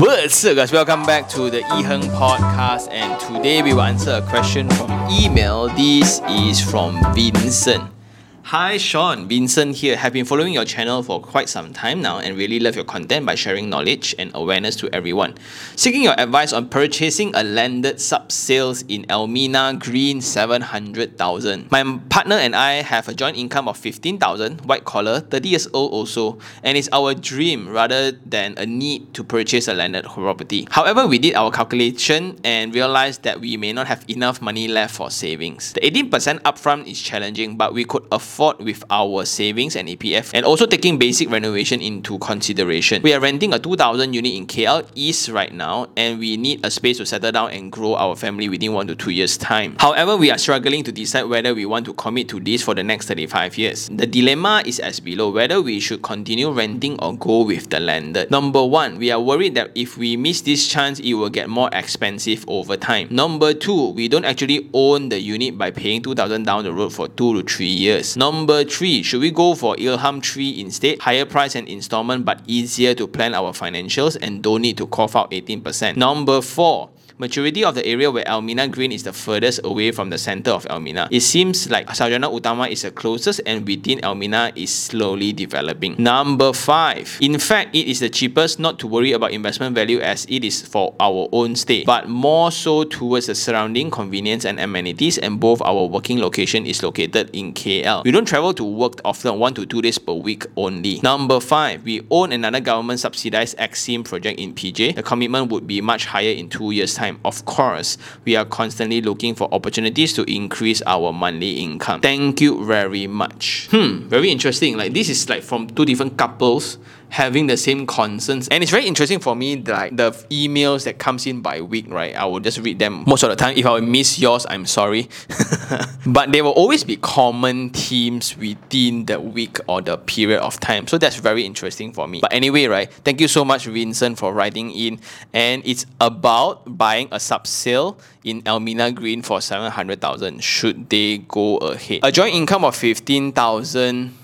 What's up, guys? Welcome back to the Iherng podcast, and today we will answer a question from email. This is from Vincent. Hi Sean, Vincent here. Have been following your channel for quite some time now and really love your content by sharing knowledge and awareness to everyone. Seeking your advice on purchasing a landed sub sales in Elmina Green 700,000. My partner and I have a joint income of 15,000, white collar, 30 years old also, and it's our dream rather than a need to purchase a landed property. However, we did our calculation and realized that we may not have enough money left for savings. The 18% upfront is challenging, but we could afford afford with our savings and EPF and also taking basic renovation into consideration. We are renting a 2000 unit in KL East right now and we need a space to settle down and grow our family within 1 to 2 years time. However, we are struggling to decide whether we want to commit to this for the next 35 years. The dilemma is as below whether we should continue renting or go with the landed. Number 1, we are worried that if we miss this chance it will get more expensive over time. Number 2, we don't actually own the unit by paying 2000 down the road for 2 to 3 years. Number three, should we go for Ilham 3 instead? Higher price and installment but easier to plan our financials and don't need to cough out 18%. Number four, Maturity of the area where Elmina Green is the furthest away from the center of Elmina. It seems like Sarjana Utama is the closest and within Elmina is slowly developing. Number 5. In fact, it is the cheapest not to worry about investment value as it is for our own stay, but more so towards the surrounding convenience and amenities and both our working location is located in KL. We don't travel to work often 1 to 2 days per week only. Number 5. We own another government subsidized EXIM project in PJ. The commitment would be much higher in 2 years time time. Of course, we are constantly looking for opportunities to increase our monthly income. Thank you very much. Hmm, very interesting. Like this is like from two different couples having the same concerns. And it's very interesting for me, like the emails that comes in by week, right? I will just read them most of the time. If I miss yours, I'm sorry. but there will always be common themes within the week or the period of time. So that's very interesting for me. But anyway, right? Thank you so much, Vincent, for writing in. And it's about buying a sub sale in Elmina Green for 700,000. Should they go ahead? A joint income of 15,000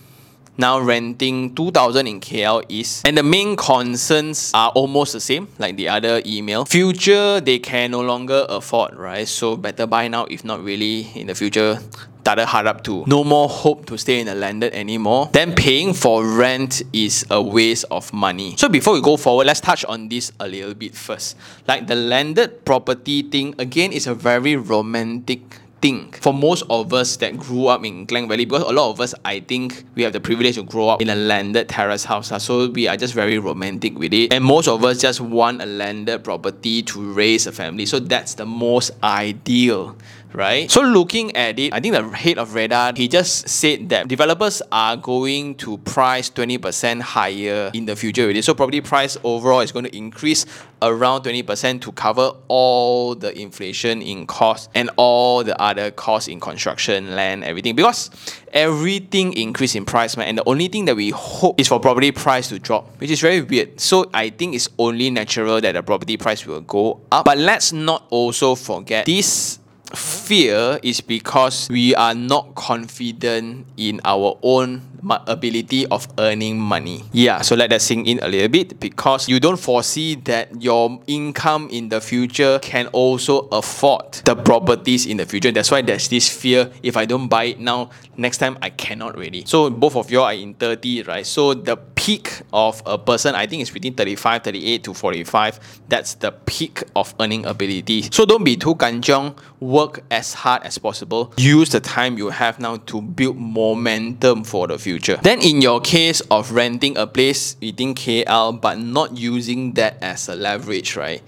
now renting 2000 in KL East. And the main concerns are almost the same like the other email. Future, they can no longer afford, right? So better buy now if not really in the future tak ada up to. No more hope to stay in the landed anymore. Then paying for rent is a waste of money. So before we go forward, let's touch on this a little bit first. Like the landed property thing, again, is a very romantic think for most of us that grew up in Klang Valley, because a lot of us, I think, we have the privilege to grow up in a landed terrace house. Uh, so we are just very romantic with it. And most of us just want a landed property to raise a family. So that's the most ideal right? So looking at it, I think the head of REHDA, he just said that developers are going to price 20% higher in the future already. So property price overall is going to increase around 20% to cover all the inflation in cost and all the other costs in construction, land, everything. Because everything increase in price, man. And the only thing that we hope is for property price to drop, which is very weird. So I think it's only natural that the property price will go up. But let's not also forget this fear is because we are not confident in our own ability of earning money. Yeah, so let that sink in a little bit because you don't foresee that your income in the future can also afford the properties in the future. That's why there's this fear if I don't buy it now, next time I cannot really. So both of you are in 30, right? So the peak of a person, I think it's between 35, 38 to 45. That's the peak of earning ability. So don't be too kanjong. Work as hard as possible. Use the time you have now to build momentum for the future. Then in your case of renting a place within KL but not using that as a leverage, right?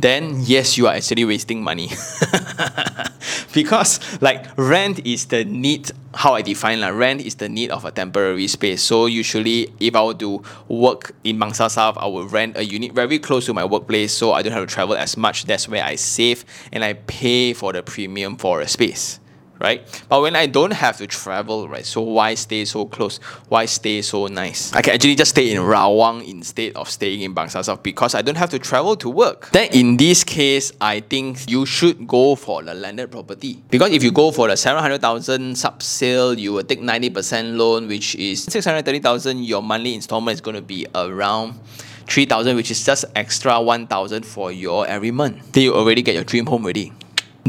then yes, you are actually wasting money. because like rent is the need how I define like rent is the need of a temporary space. So usually if I were to work in Bangsar South, I would rent a unit very close to my workplace so I don't have to travel as much. That's where I save and I pay for the premium for a space right? But when I don't have to travel, right? So why stay so close? Why stay so nice? I can actually just stay in Rawang instead of staying in Bangsar South because I don't have to travel to work. Then in this case, I think you should go for the landed property because if you go for the 700,000 sub sale, you will take 90% loan, which is 630,000. Your monthly installment is going to be around 3000 which is just extra 1000 for your every month. Then you already get your dream home ready.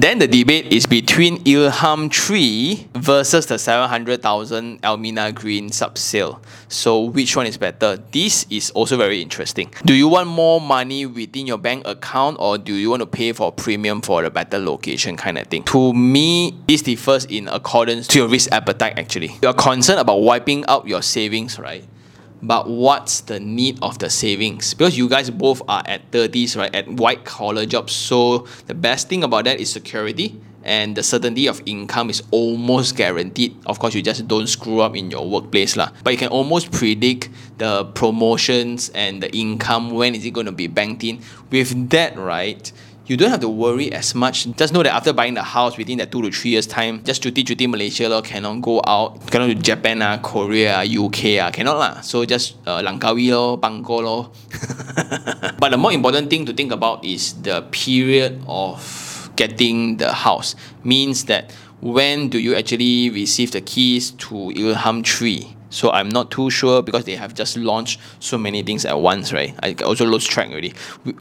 Then the debate is between Ilham 3 versus the 700,000 Elmina Green sub-sale. So which one is better? This is also very interesting. Do you want more money within your bank account or do you want to pay for premium for a better location kind of thing? To me, this differs in accordance to your risk appetite actually. You're concerned about wiping out your savings, right? But what's the need of the savings? Because you guys both are at 30s right at white collar jobs. So the best thing about that is security and the certainty of income is almost guaranteed. Of course you just don't screw up in your workplace lah. But you can almost predict the promotions and the income when is it going to be banked in? With that right you don't have to worry as much. Just know that after buying the house within that two to three years time, just cuti cuti Malaysia lor, cannot go out, cannot to Japan ah, Korea ah, UK ah, cannot lah. So just uh, Langkawi lor, Bangkok lor. but the more important thing to think about is the period of getting the house. Means that when do you actually receive the keys to Ilham 3? So I'm not too sure because they have just launched so many things at once, right? I also lost track already.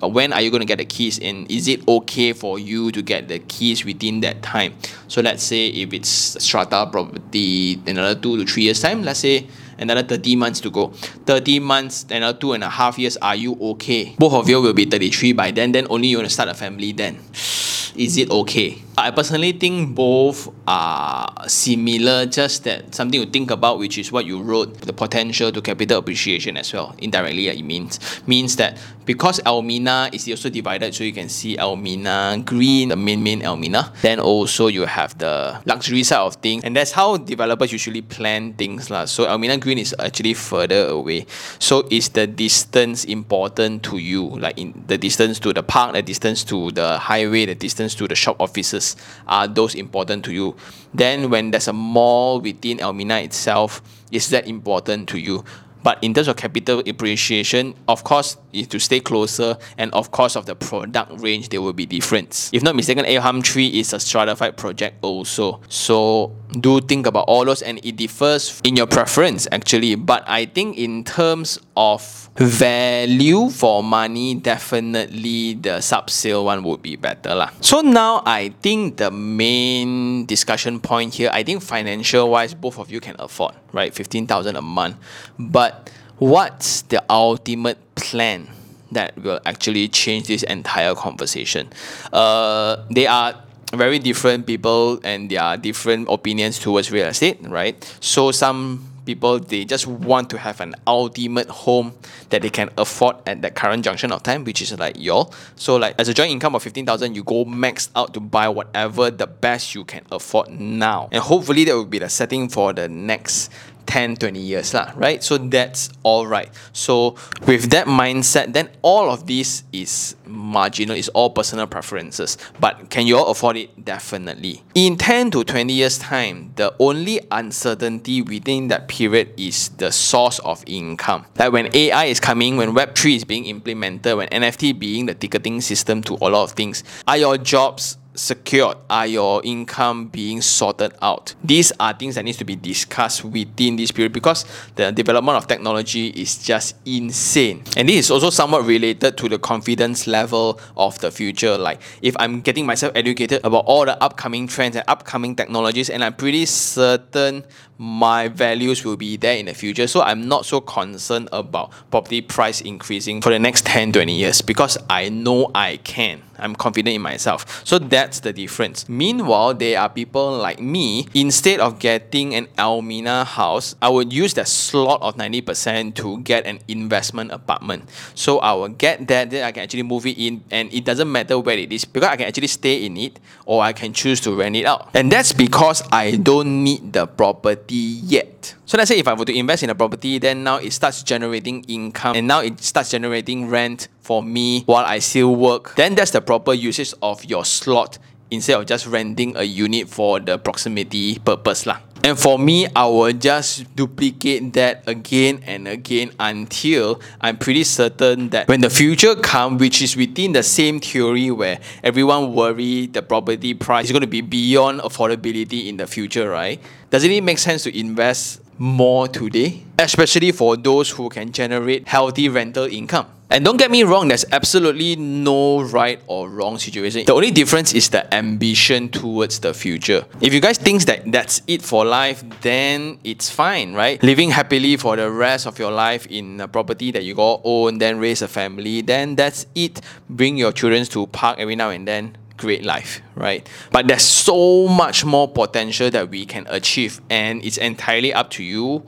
Uh, when are you going to get the keys and is it okay for you to get the keys within that time? So let's say if it's strata property another two to three years time, let's say another 30 months to go. 30 months, another two and a half years, are you okay? Both of you will be 33 by then, then only you want to start a family then. Is it okay? I personally think both are similar, just that something to think about, which is what you wrote, the potential to capital appreciation as well. Indirectly, it means means that because Elmina is also divided, so you can see Elmina green, the main main Elmina. Then also you have the luxury side of things, and that's how developers usually plan things, lah. So Elmina green is actually further away. So is the distance important to you? Like in the distance to the park, the distance to the highway, the distance to the shop offices are those important to you. Then when there's a mall within Elmina itself, is that important to you? But in terms of capital appreciation, of course, is to stay closer, and of course, of the product range, there will be difference. If not mistaken, Ilham 3 is a stratified project also. So do think about all those, and it differs in your preference actually. But I think in terms of value for money, definitely the sub-sale one would be better lah. So now I think the main discussion point here, I think financial wise, both of you can afford, right? 15,000 a month. But what's the ultimate plan that will actually change this entire conversation? Uh, they are very different people and there are different opinions towards real estate, right? So some people they just want to have an ultimate home that they can afford at that current junction of time which is like y'all. So like as a joint income of 15000 you go max out to buy whatever the best you can afford now. And hopefully that will be the setting for the next 10 20 years lah right? So that's all right. So with that mindset then all of this is marginal it's all personal preferences. But can you all afford it? Definitely. In 10 to 20 years time the only uncertainty within that period is the source of income. Like when ai is coming when web3 is being implemented when nft being the ticketing system to a lot of things are your jobs secured? Are your income being sorted out? These are things that needs to be discussed within this period because the development of technology is just insane. And this is also somewhat related to the confidence level of the future. Like if I'm getting myself educated about all the upcoming trends and upcoming technologies, and I'm pretty certain my values will be there in the future. So I'm not so concerned about property price increasing for the next 10, 20 years because I know I can. I'm confident in myself. So that's the difference. Meanwhile, there are people like me, instead of getting an Elmina house, I would use that slot of 90% to get an investment apartment. So I will get that, then I can actually move it in, and it doesn't matter where it is because I can actually stay in it or I can choose to rent it out. And that's because I don't need the property yet. So let's say if I were to invest in a property, then now it starts generating income and now it starts generating rent for me while I still work. Then that's the proper usage of your slot instead of just renting a unit for the proximity purpose lah. And for me, I will just duplicate that again and again until I'm pretty certain that when the future comes, which is within the same theory where everyone worry the property price is going to be beyond affordability in the future, right? Doesn't it make sense to invest more today? Especially for those who can generate healthy rental income And don't get me wrong, there's absolutely no right or wrong situation. The only difference is the ambition towards the future. If you guys think that that's it for life, then it's fine, right? Living happily for the rest of your life in a property that you go own, then raise a family, then that's it. Bring your children to park every now and then great life, right? But there's so much more potential that we can achieve, and it's entirely up to you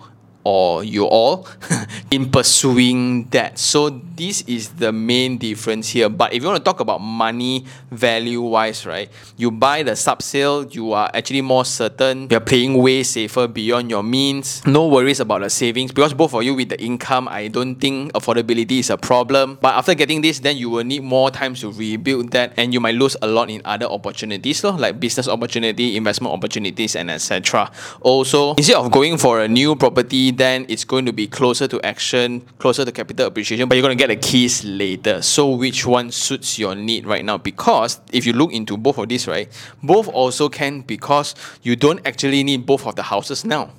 or you all in pursuing that. So this is the main difference here. But if you want to talk about money value wise, right? You buy the sub sale, you are actually more certain. You're playing way safer beyond your means. No worries about the savings because both of you with the income, I don't think affordability is a problem. But after getting this, then you will need more time to rebuild that and you might lose a lot in other opportunities, like business opportunity, investment opportunities, and etc. Also, instead of going for a new property then it's going to be closer to action, closer to capital appreciation, but you're going to get the keys later. So which one suits your need right now? Because if you look into both of these, right, both also can because you don't actually need both of the houses now,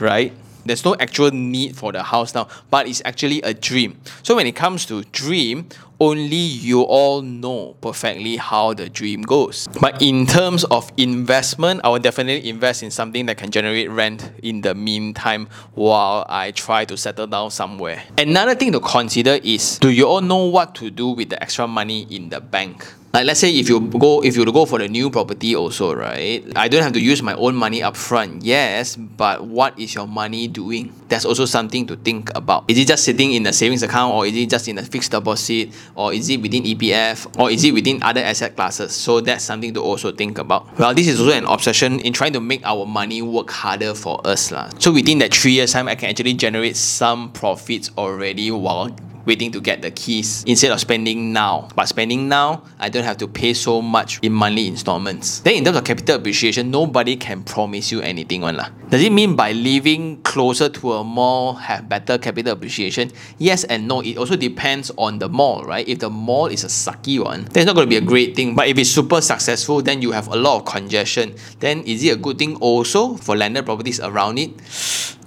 right? There's no actual need for the house now, but it's actually a dream. So when it comes to dream, only you all know perfectly how the dream goes. But in terms of investment, I will definitely invest in something that can generate rent in the meantime while I try to settle down somewhere. Another thing to consider is do you all know what to do with the extra money in the bank? Like let's say if you go if you go for the new property also, right? I don't have to use my own money up front. Yes, but what is your money doing? That's also something to think about. Is it just sitting in a savings account or is it just in a fixed deposit or is it within EPF or is it within other asset classes? So that's something to also think about. Well, this is also an obsession in trying to make our money work harder for us. Lah. So within that three years time, I can actually generate some profits already while waiting to get the keys instead of spending now. But spending now, I don't have to pay so much in monthly installments. Then in terms of capital appreciation, nobody can promise you anything one lah. Does it mean by living closer to a mall have better capital appreciation? Yes and no. It also depends on the mall, right? If the mall is a sucky one, then it's not going to be a great thing. But if it's super successful, then you have a lot of congestion. Then is it a good thing also for landed properties around it?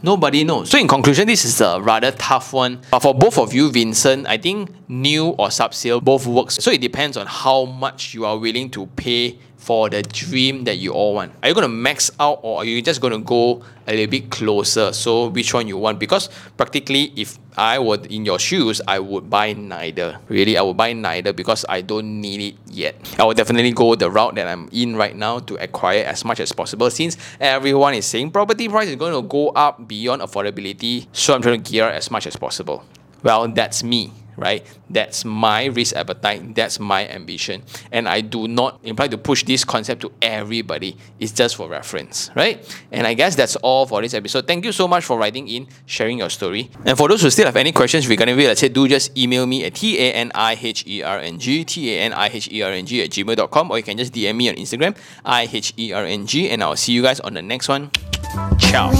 Nobody knows. So in conclusion, this is a rather tough one. But for both of you, Vincent, I think new or sub sale both works. So it depends on how much you are willing to pay for the dream that you all want? Are you going to max out or are you just going to go a little bit closer? So which one you want? Because practically, if I were in your shoes, I would buy neither. Really, I would buy neither because I don't need it yet. I will definitely go the route that I'm in right now to acquire as much as possible since everyone is saying property price is going to go up beyond affordability. So I'm trying to gear as much as possible. Well, that's me right? That's my risk appetite, that's my ambition. And I do not imply to push this concept to everybody. It's just for reference, right? And I guess that's all for this episode. Thank you so much for writing in, sharing your story. And for those who still have any questions regarding real estate, do just email me at T-A-N-I-H-E-R-N-G, T-A-N-I-H-E-R-N-G at gmail.com or you can just DM me on Instagram, I-H-E-R-N-G, and I'll see you guys on the next one. Ciao.